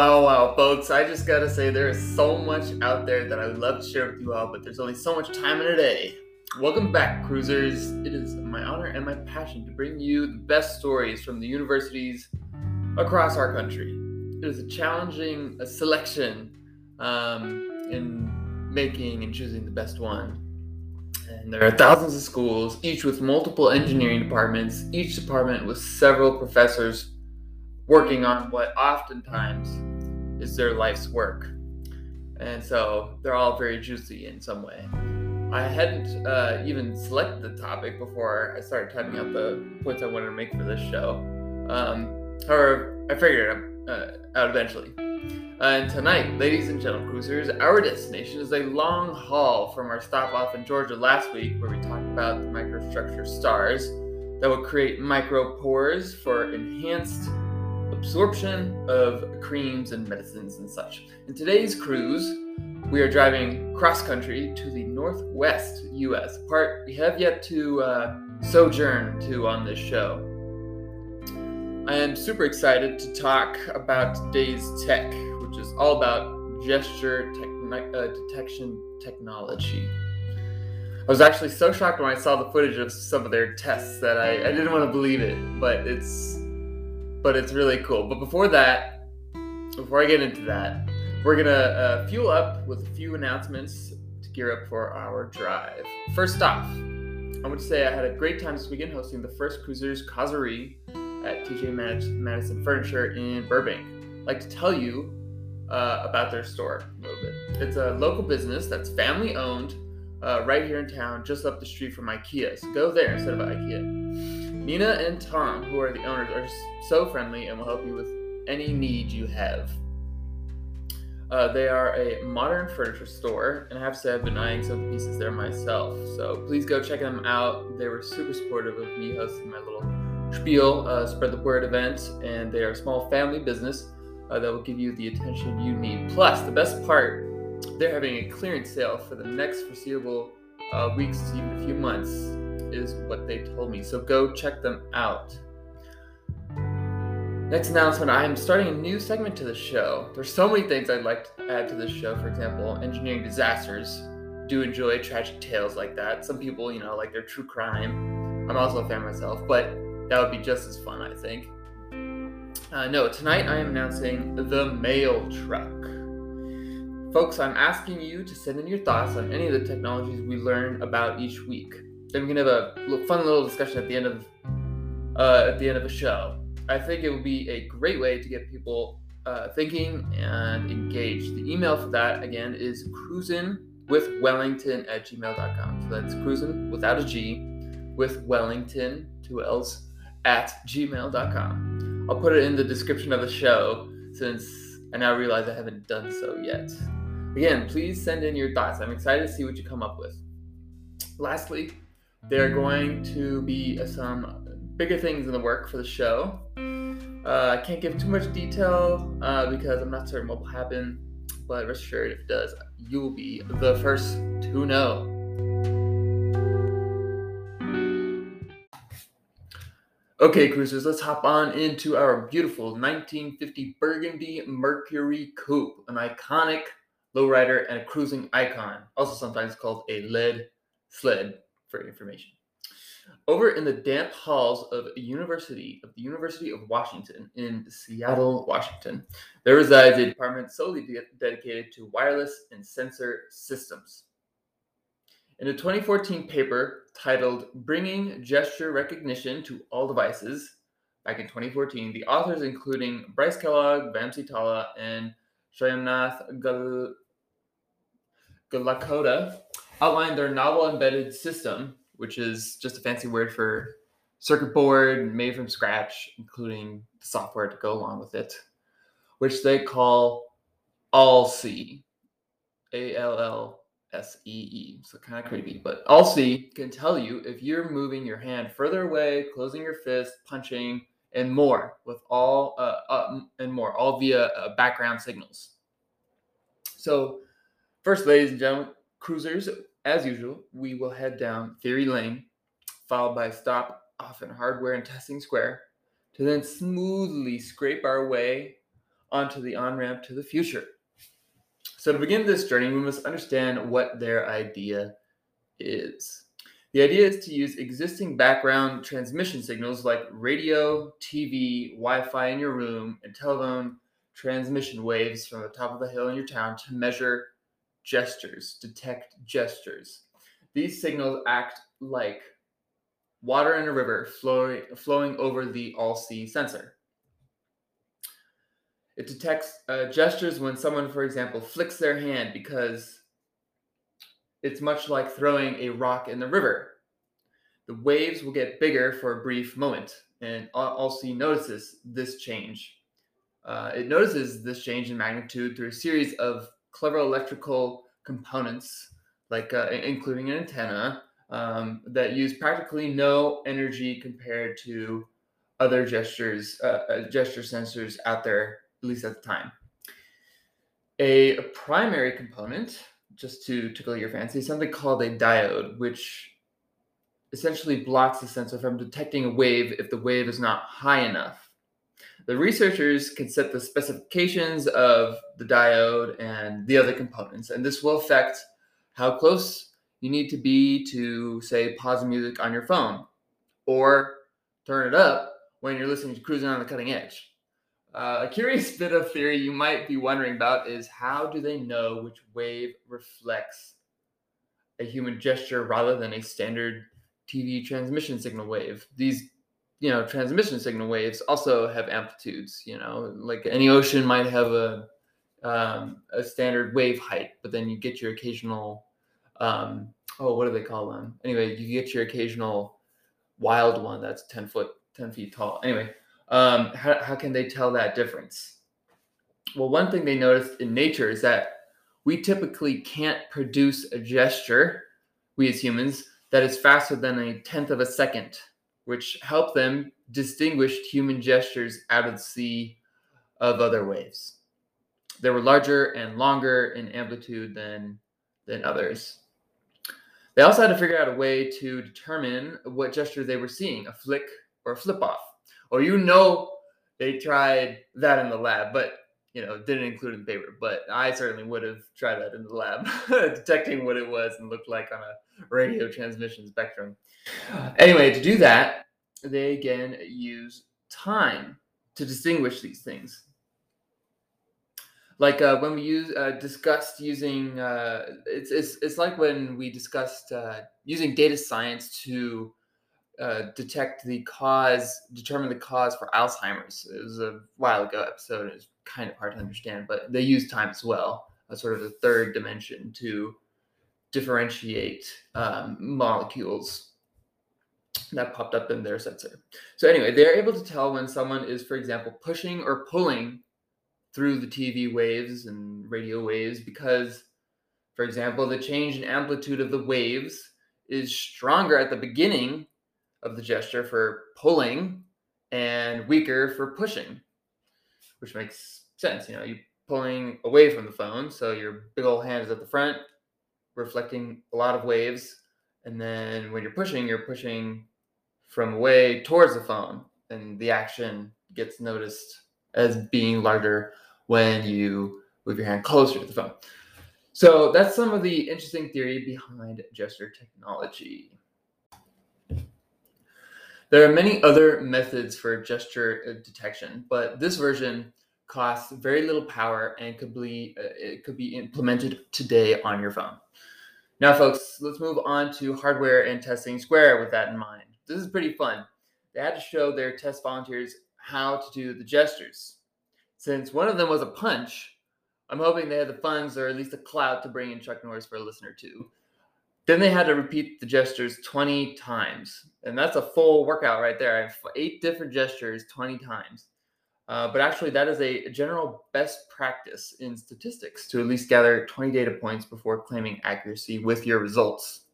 Wow, wow, folks. I just gotta say, there is so much out there that I would love to share with you all, but there's only so much time in a day. Welcome back, cruisers. It is my honor and my passion to bring you the best stories from the universities across our country. It is a challenging a selection um, in making and choosing the best one. And there are thousands of schools, each with multiple engineering departments, each department with several professors working on what oftentimes is their life's work. And so they're all very juicy in some way. I hadn't uh, even selected the topic before I started typing out the points I wanted to make for this show. Um, however, I figured it uh, out eventually. and tonight, ladies and gentlemen cruisers, our destination is a long haul from our stop off in Georgia last week, where we talked about the microstructure stars that will create micropores for enhanced absorption of creams and medicines and such. In today's cruise, we are driving cross country to the northwest U.S., part we have yet to uh, sojourn to on this show. I am super excited to talk about today's tech, which is all about gesture uh, detection technology. I was actually so shocked when I saw the footage of some of their tests that I, I didn't want to believe it, but it's but it's really cool. But before that, before I get into that, we're gonna uh, fuel up with a few announcements to gear up for our drive. First off, I want to say I had a great time this weekend hosting the first Cruisers Causerie at TJ Madison Furniture in Burbank. I'd like to tell you uh, about their store a little bit. It's a local business that's family owned, uh, right here in town, just up the street from IKEA. So go there instead of IKEA. Nina and Tom, who are the owners, are so friendly and will help you with any need you have. Uh, they are a modern furniture store, and I have to say I've been eyeing some of the pieces there myself. So please go check them out. They were super supportive of me hosting my little spiel, uh, spread the word event, and they are a small family business uh, that will give you the attention you need. Plus, the best part, they're having a clearance sale for the next foreseeable uh, weeks to even a few months is what they told me. So go check them out. Next announcement I am starting a new segment to the show. There's so many things I'd like to add to this show. For example, engineering disasters. Do enjoy tragic tales like that. Some people, you know, like their true crime. I'm also a fan myself, but that would be just as fun, I think. Uh, no, tonight I am announcing the mail truck. Folks, I'm asking you to send in your thoughts on any of the technologies we learn about each week. Then we can have a fun little discussion at the end of uh, at the end of the show. I think it would be a great way to get people uh, thinking and engaged. The email for that again is cruisin with Wellington at gmail.com. So that's cruisin without a G with Wellington, two L's, at gmail.com. I'll put it in the description of the show since I now realize I haven't done so yet. Again, please send in your thoughts. I'm excited to see what you come up with. Lastly, there are going to be some bigger things in the work for the show. Uh, I can't give too much detail uh, because I'm not certain what will happen, but rest assured, if it does, you will be the first to know. Okay, cruisers, let's hop on into our beautiful 1950 Burgundy Mercury Coupe, an iconic lowrider and a cruising icon, also sometimes called a lead sled for information. Over in the damp halls of university of the University of Washington in Seattle, Washington, there resides a department solely de- dedicated to wireless and sensor systems. In a 2014 paper titled Bringing Gesture Recognition to All Devices, back in 2014, the authors, including Bryce Kellogg, Vamsi Talla, and Shyamnath Gal- Gollakota, outlined their novel embedded system, which is just a fancy word for circuit board made from scratch, including the software to go along with it, which they call AllSee. A L L S E E. So kind of creepy, but AllSee can tell you if you're moving your hand further away, closing your fist, punching, and more with all uh, uh, and more, all via uh, background signals. So, first, ladies and gentlemen, cruisers, as usual, we will head down Theory Lane, followed by a stop off in Hardware and Testing Square, to then smoothly scrape our way onto the on ramp to the future. So, to begin this journey, we must understand what their idea is. The idea is to use existing background transmission signals like radio, TV, Wi Fi in your room, and telephone transmission waves from the top of the hill in your town to measure gestures, detect gestures. These signals act like water in a river flowing, flowing over the AllSee sensor. It detects uh, gestures when someone, for example, flicks their hand because it's much like throwing a rock in the river. The waves will get bigger for a brief moment, and AllSee notices this change. Uh, it notices this change in magnitude through a series of clever electrical components, like uh, including an antenna, um, that use practically no energy compared to other gestures, uh, uh, gesture sensors out there, at least at the time. A, primary component, just to tickle your fancy, something called a diode, which essentially blocks the sensor from detecting a wave if the wave is not high enough. The researchers can set the specifications of the diode and the other components, and this will affect how close you need to be to say pause music on your phone or turn it up when you're listening to cruising on the cutting edge. Uh, a curious bit of theory you might be wondering about is how do they know which wave reflects a human gesture rather than a standard TV transmission signal wave? These, you know, transmission signal waves also have amplitudes. You know, like any ocean might have a um, a standard wave height, but then you get your occasional um, oh, what do they call them? Anyway, you get your occasional wild one that's 10 foot, 10 feet tall. Anyway, um, how, how can they tell that difference? Well, one thing they noticed in nature is that we typically can't produce a gesture, we as humans, that is faster than a tenth of a second, which help them distinguish human gestures out of the sea of other waves. They were larger and longer in amplitude than, than others. They also had to figure out a way to determine what gesture they were seeing, a flick or a flip off. Or you know they tried that in the lab, but you know, didn't include in the paper. But I certainly would have tried that in the lab, detecting what it was and looked like on a radio transmission spectrum. Anyway, to do that, they again use time to distinguish these things like uh, when we use uh, discussed using uh, it's, it's it's like when we discussed uh, using data science to uh, detect the cause, determine the cause for Alzheimer's. It was a while ago episode. It's kind of hard to understand, but they use time as well, sort of a third dimension to differentiate um, molecules that popped up in their sensor. So anyway, they're able to tell when someone is, for example, pushing or pulling through the TV waves and radio waves because, for example, the change in amplitude of the waves is stronger at the beginning of the gesture for pulling and weaker for pushing, which makes sense. You know, you're pulling away from the phone, so your big old hand is at the front, reflecting a lot of waves. And then when you're pushing, you're pushing from away towards the phone, and the action gets noticed as being larger when you move your hand closer to the phone. So that's some of the interesting theory behind gesture technology. There are many other methods for gesture uh, detection, but this version costs very little power and could be uh, it could be implemented today on your phone. Now, folks, let's move on to hardware and testing Square with that in mind. This is pretty fun. They had to show their test volunteers how to do the gestures. Since one of them was a punch, I'm hoping they had the funds or at least a clout to bring in Chuck Norris for a listener too. Then they had to repeat the gestures 20 times. And that's a full workout right there. I have eight different gestures 20 times. Uh, but actually, that is a general best practice in statistics to at least gather 20 data points before claiming accuracy with your results.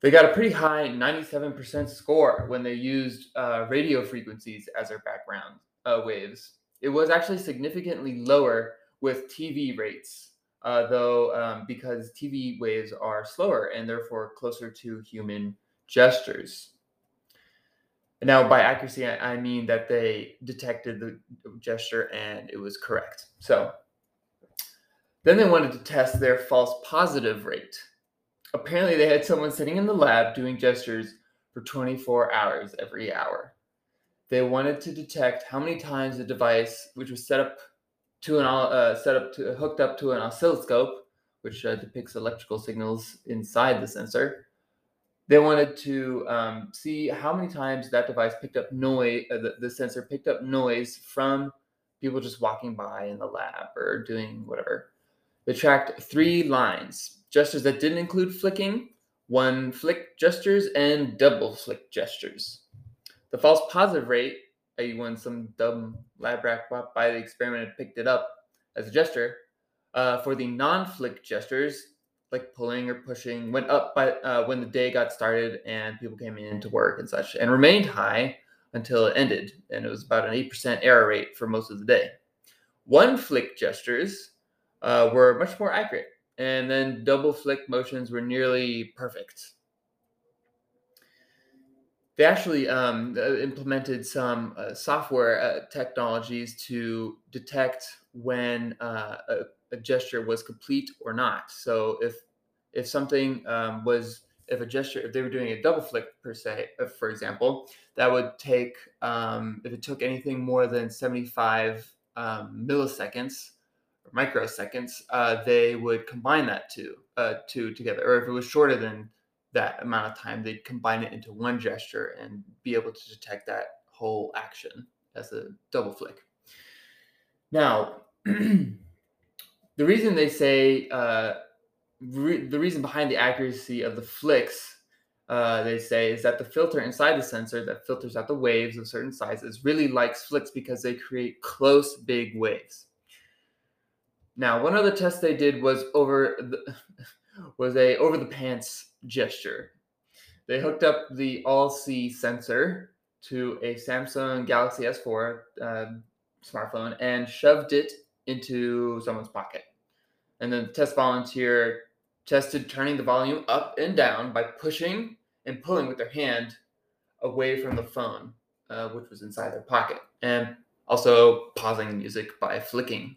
They got a pretty high 97% score when they used uh, radio frequencies as their background uh, waves. It was actually significantly lower with TV rates, uh, though, um, because TV waves are slower and therefore closer to human gestures. Now, by accuracy, I mean that they detected the gesture and it was correct. So then they wanted to test their false positive rate. Apparently, they had someone sitting in the lab doing gestures for 24 hours every hour. They wanted to detect how many times the device, which was set up to an uh, set up to hooked up to an oscilloscope, which uh, depicts electrical signals inside the sensor, they wanted to um, see how many times that device picked up noise, uh, the, the sensor picked up noise from people just walking by in the lab or doing whatever. They tracked three lines gestures that didn't include flicking, one flick gestures, and double flick gestures. The false positive rate, when some dumb lab rat by the experiment picked it up as a gesture, uh, for the non flick gestures, like pulling or pushing went up by uh, when the day got started and people came in to work and such and remained high until it ended and it was about an 8% error rate for most of the day. One flick gestures uh, were much more accurate and then double flick motions were nearly perfect they actually um, uh, implemented some uh, software uh, technologies to detect when uh, a a gesture was complete or not. So if if something um, was if a gesture if they were doing a double flick per se, uh, for example, that would take um, if it took anything more than seventy five um, milliseconds or microseconds, uh, they would combine that two two together. Or if it was shorter than that amount of time, they'd combine it into one gesture and be able to detect that whole action as a double flick. Now. the reason they say uh, re- the reason behind the accuracy of the flicks uh, they say is that the filter inside the sensor that filters out the waves of certain sizes really likes flicks because they create close big waves now one other test they did was over the, was a over the pants gesture they hooked up the AllSee sensor to a samsung galaxy s4 uh, smartphone and shoved it into someone's pocket and then the test volunteer tested turning the volume up and down by pushing and pulling with their hand away from the phone, uh, which was inside their pocket, and also pausing music by flicking.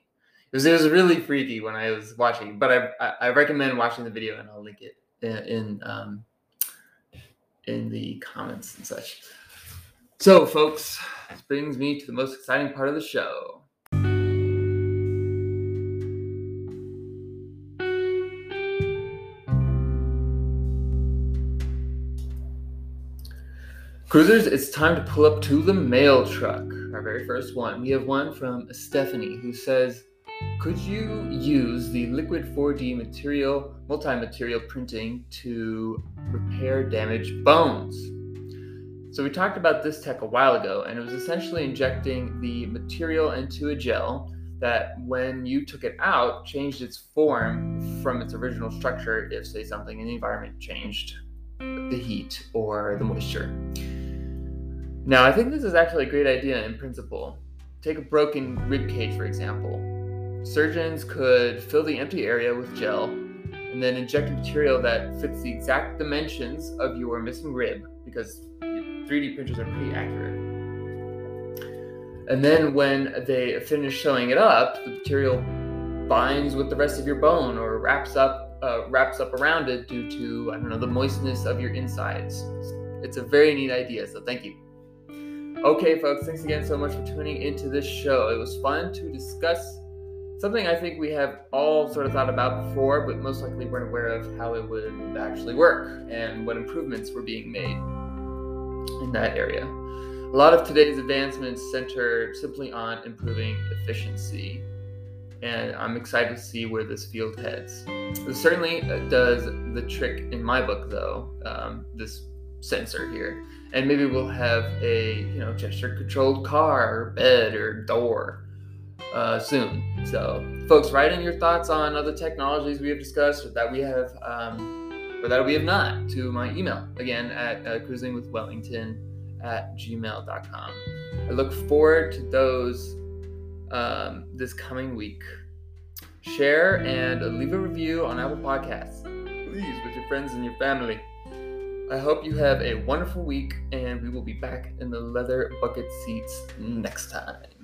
It was, it was really freaky when I was watching, but I, I, I recommend watching the video and I'll link it in um, in the comments and such. So, folks, this brings me to the most exciting part of the show. Cruisers, it's time to pull up to the mail truck. Our very first one. We have one from Stephanie who says, Could you use the liquid 4D material, multi material printing to repair damaged bones? So, we talked about this tech a while ago, and it was essentially injecting the material into a gel that, when you took it out, changed its form from its original structure if, say, something in the environment changed the heat or the moisture. Now, I think this is actually a great idea in principle. Take a broken rib cage, for example. Surgeons could fill the empty area with gel and then inject a material that fits the exact dimensions of your missing rib because 3D printers are pretty accurate. And then when they finish sewing it up, the material binds with the rest of your bone or wraps up uh, wraps up around it due to I don't know the moistness of your insides. It's a very neat idea, so thank you. Okay, folks, thanks again so much for tuning into this show. It was fun to discuss something I think we have all sort of thought about before, but most likely weren't aware of how it would actually work and what improvements were being made in that area. A lot of today's advancements center simply on improving efficiency, and I'm excited to see where this field heads. It certainly does the trick in my book, though, um, this sensor here and maybe we'll have a you know gesture controlled car or bed or door uh, soon. So, folks, write in your thoughts on other technologies we have discussed or that we have um, or that we have not to my email again at uh, cruisingwithwellington at gmail.com. I look forward to those um, this coming week. Share and leave a review on Apple Podcasts, please, with your friends and your family. I hope you have a wonderful week, and we will be back in the leather bucket seats next time.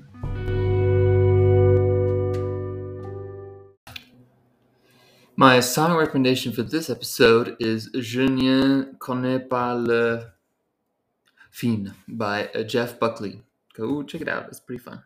My song recommendation for this episode is Je ne connais pas le fin by uh, Jeff Buckley. Go check it out, it's pretty fun.